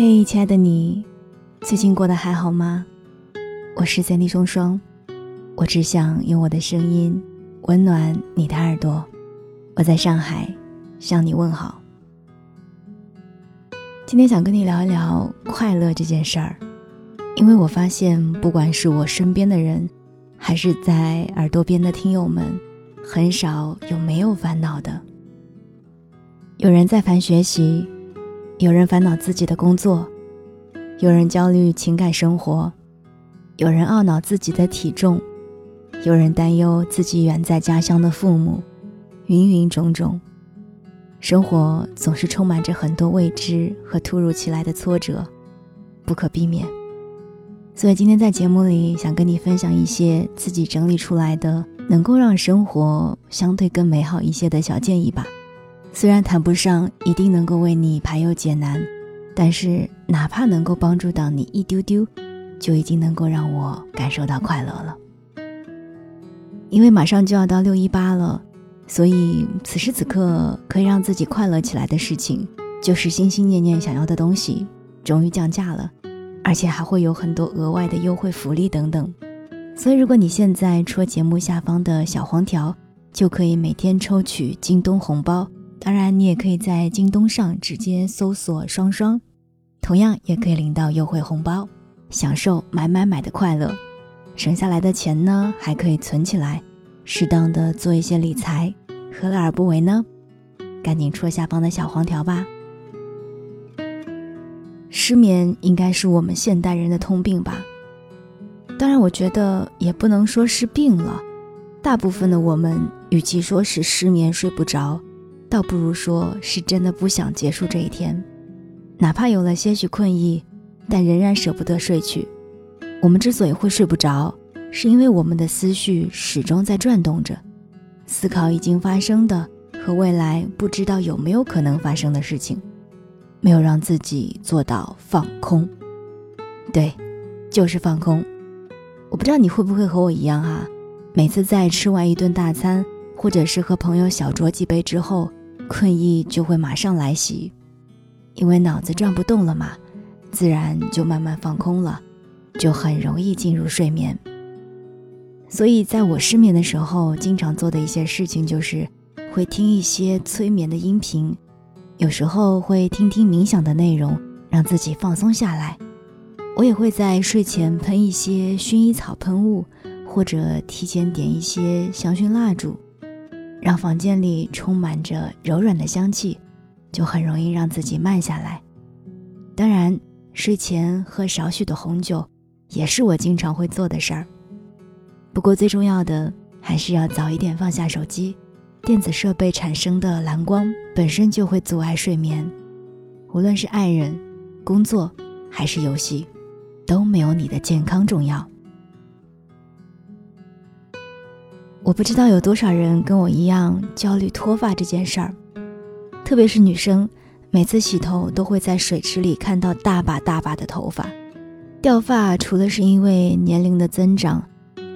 嘿，亲爱的你，最近过得还好吗？我是三 D 双双，我只想用我的声音温暖你的耳朵。我在上海向你问好。今天想跟你聊一聊快乐这件事儿，因为我发现，不管是我身边的人，还是在耳朵边的听友们，很少有没有烦恼的。有人在烦学习。有人烦恼自己的工作，有人焦虑情感生活，有人懊恼自己的体重，有人担忧自己远在家乡的父母，芸芸种种，生活总是充满着很多未知和突如其来的挫折，不可避免。所以今天在节目里想跟你分享一些自己整理出来的，能够让生活相对更美好一些的小建议吧。虽然谈不上一定能够为你排忧解难，但是哪怕能够帮助到你一丢丢，就已经能够让我感受到快乐了。因为马上就要到六一八了，所以此时此刻可以让自己快乐起来的事情，就是心心念念想要的东西终于降价了，而且还会有很多额外的优惠福利等等。所以如果你现在戳节目下方的小黄条，就可以每天抽取京东红包。当然，你也可以在京东上直接搜索“双双”，同样也可以领到优惠红包，享受买买买的快乐。省下来的钱呢，还可以存起来，适当的做一些理财，何乐而不为呢？赶紧戳下方的小黄条吧。失眠应该是我们现代人的通病吧？当然，我觉得也不能说是病了，大部分的我们，与其说是失眠睡不着。倒不如说是真的不想结束这一天，哪怕有了些许困意，但仍然舍不得睡去。我们之所以会睡不着，是因为我们的思绪始终在转动着，思考已经发生的和未来不知道有没有可能发生的事情，没有让自己做到放空。对，就是放空。我不知道你会不会和我一样啊？每次在吃完一顿大餐，或者是和朋友小酌几杯之后。困意就会马上来袭，因为脑子转不动了嘛，自然就慢慢放空了，就很容易进入睡眠。所以，在我失眠的时候，经常做的一些事情就是会听一些催眠的音频，有时候会听听冥想的内容，让自己放松下来。我也会在睡前喷一些薰衣草喷雾，或者提前点一些香薰蜡烛。让房间里充满着柔软的香气，就很容易让自己慢下来。当然，睡前喝少许的红酒，也是我经常会做的事儿。不过最重要的还是要早一点放下手机，电子设备产生的蓝光本身就会阻碍睡眠。无论是爱人、工作还是游戏，都没有你的健康重要。我不知道有多少人跟我一样焦虑脱发这件事儿，特别是女生，每次洗头都会在水池里看到大把大把的头发。掉发除了是因为年龄的增长，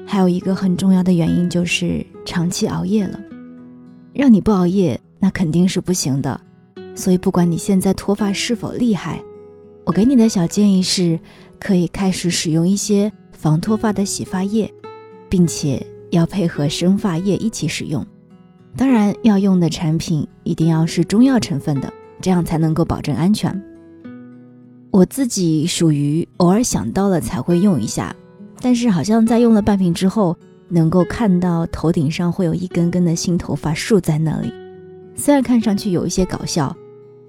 还有一个很重要的原因就是长期熬夜了。让你不熬夜，那肯定是不行的。所以不管你现在脱发是否厉害，我给你的小建议是，可以开始使用一些防脱发的洗发液，并且。要配合生发液一起使用，当然要用的产品一定要是中药成分的，这样才能够保证安全。我自己属于偶尔想到了才会用一下，但是好像在用了半瓶之后，能够看到头顶上会有一根根的新头发竖在那里，虽然看上去有一些搞笑，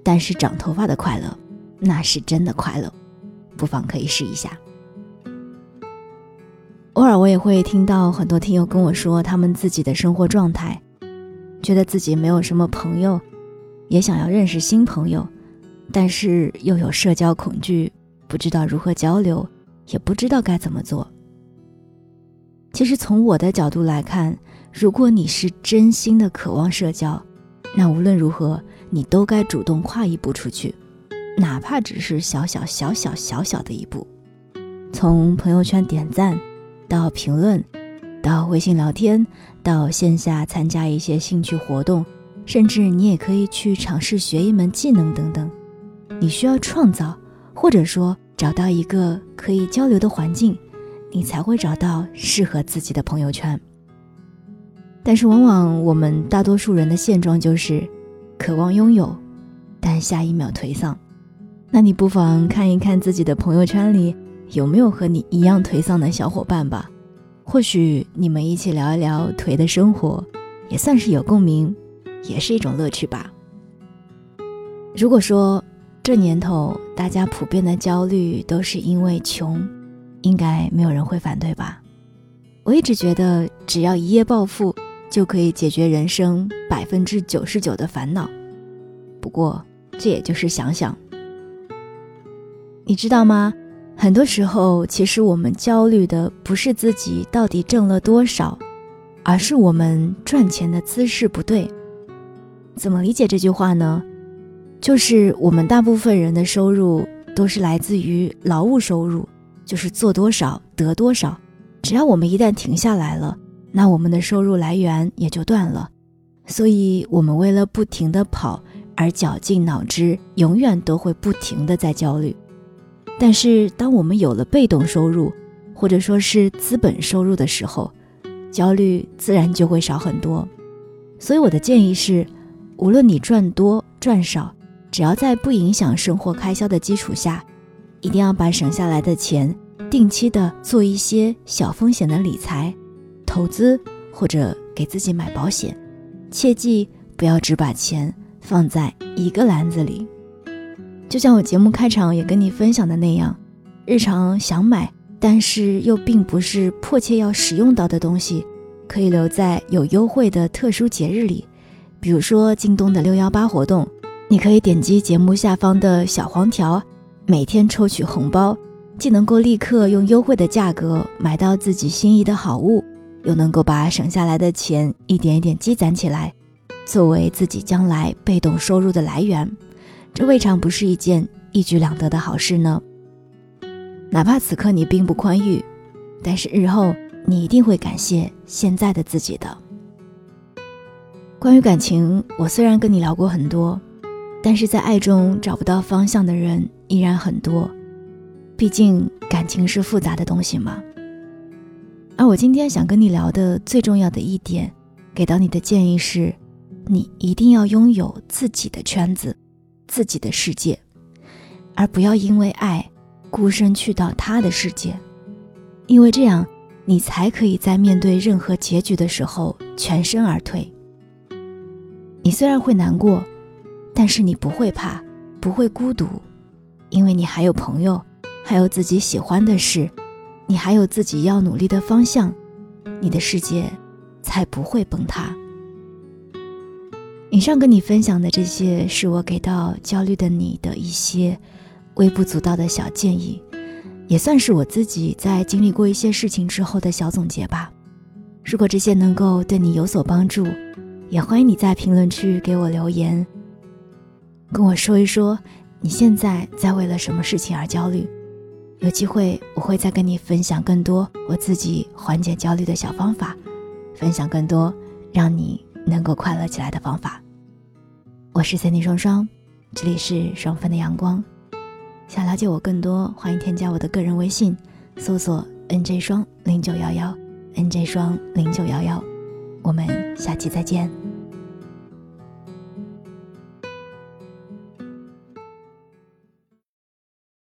但是长头发的快乐，那是真的快乐，不妨可以试一下。偶尔我也会听到很多听友跟我说他们自己的生活状态，觉得自己没有什么朋友，也想要认识新朋友，但是又有社交恐惧，不知道如何交流，也不知道该怎么做。其实从我的角度来看，如果你是真心的渴望社交，那无论如何你都该主动跨一步出去，哪怕只是小小小小小小的一步，从朋友圈点赞。到评论，到微信聊天，到线下参加一些兴趣活动，甚至你也可以去尝试学一门技能等等。你需要创造，或者说找到一个可以交流的环境，你才会找到适合自己的朋友圈。但是，往往我们大多数人的现状就是渴望拥有，但下一秒颓丧。那你不妨看一看自己的朋友圈里有没有和你一样颓丧的小伙伴吧，或许你们一起聊一聊颓的生活，也算是有共鸣，也是一种乐趣吧。如果说这年头大家普遍的焦虑都是因为穷，应该没有人会反对吧？我一直觉得，只要一夜暴富，就可以解决人生百分之九十九的烦恼。不过，这也就是想想。你知道吗？很多时候，其实我们焦虑的不是自己到底挣了多少，而是我们赚钱的姿势不对。怎么理解这句话呢？就是我们大部分人的收入都是来自于劳务收入，就是做多少得多少。只要我们一旦停下来了，那我们的收入来源也就断了。所以，我们为了不停的跑而绞尽脑汁，永远都会不停的在焦虑。但是，当我们有了被动收入，或者说是资本收入的时候，焦虑自然就会少很多。所以，我的建议是，无论你赚多赚少，只要在不影响生活开销的基础下，一定要把省下来的钱定期的做一些小风险的理财、投资或者给自己买保险。切记不要只把钱放在一个篮子里。就像我节目开场也跟你分享的那样，日常想买但是又并不是迫切要使用到的东西，可以留在有优惠的特殊节日里，比如说京东的六幺八活动，你可以点击节目下方的小黄条，每天抽取红包，既能够立刻用优惠的价格买到自己心仪的好物，又能够把省下来的钱一点一点积攒起来，作为自己将来被动收入的来源。这未尝不是一件一举两得的好事呢。哪怕此刻你并不宽裕，但是日后你一定会感谢现在的自己的。关于感情，我虽然跟你聊过很多，但是在爱中找不到方向的人依然很多。毕竟感情是复杂的东西嘛。而我今天想跟你聊的最重要的一点，给到你的建议是，你一定要拥有自己的圈子。自己的世界，而不要因为爱孤身去到他的世界，因为这样你才可以在面对任何结局的时候全身而退。你虽然会难过，但是你不会怕，不会孤独，因为你还有朋友，还有自己喜欢的事，你还有自己要努力的方向，你的世界才不会崩塌。以上跟你分享的这些，是我给到焦虑的你的一些微不足道的小建议，也算是我自己在经历过一些事情之后的小总结吧。如果这些能够对你有所帮助，也欢迎你在评论区给我留言，跟我说一说你现在在为了什么事情而焦虑。有机会我会再跟你分享更多我自己缓解焦虑的小方法，分享更多让你能够快乐起来的方法。我是三 D 双双，这里是双份的阳光。想了解我更多，欢迎添加我的个人微信，搜索 NJ 双零九幺幺，NJ 双零九幺幺。我们下期再见。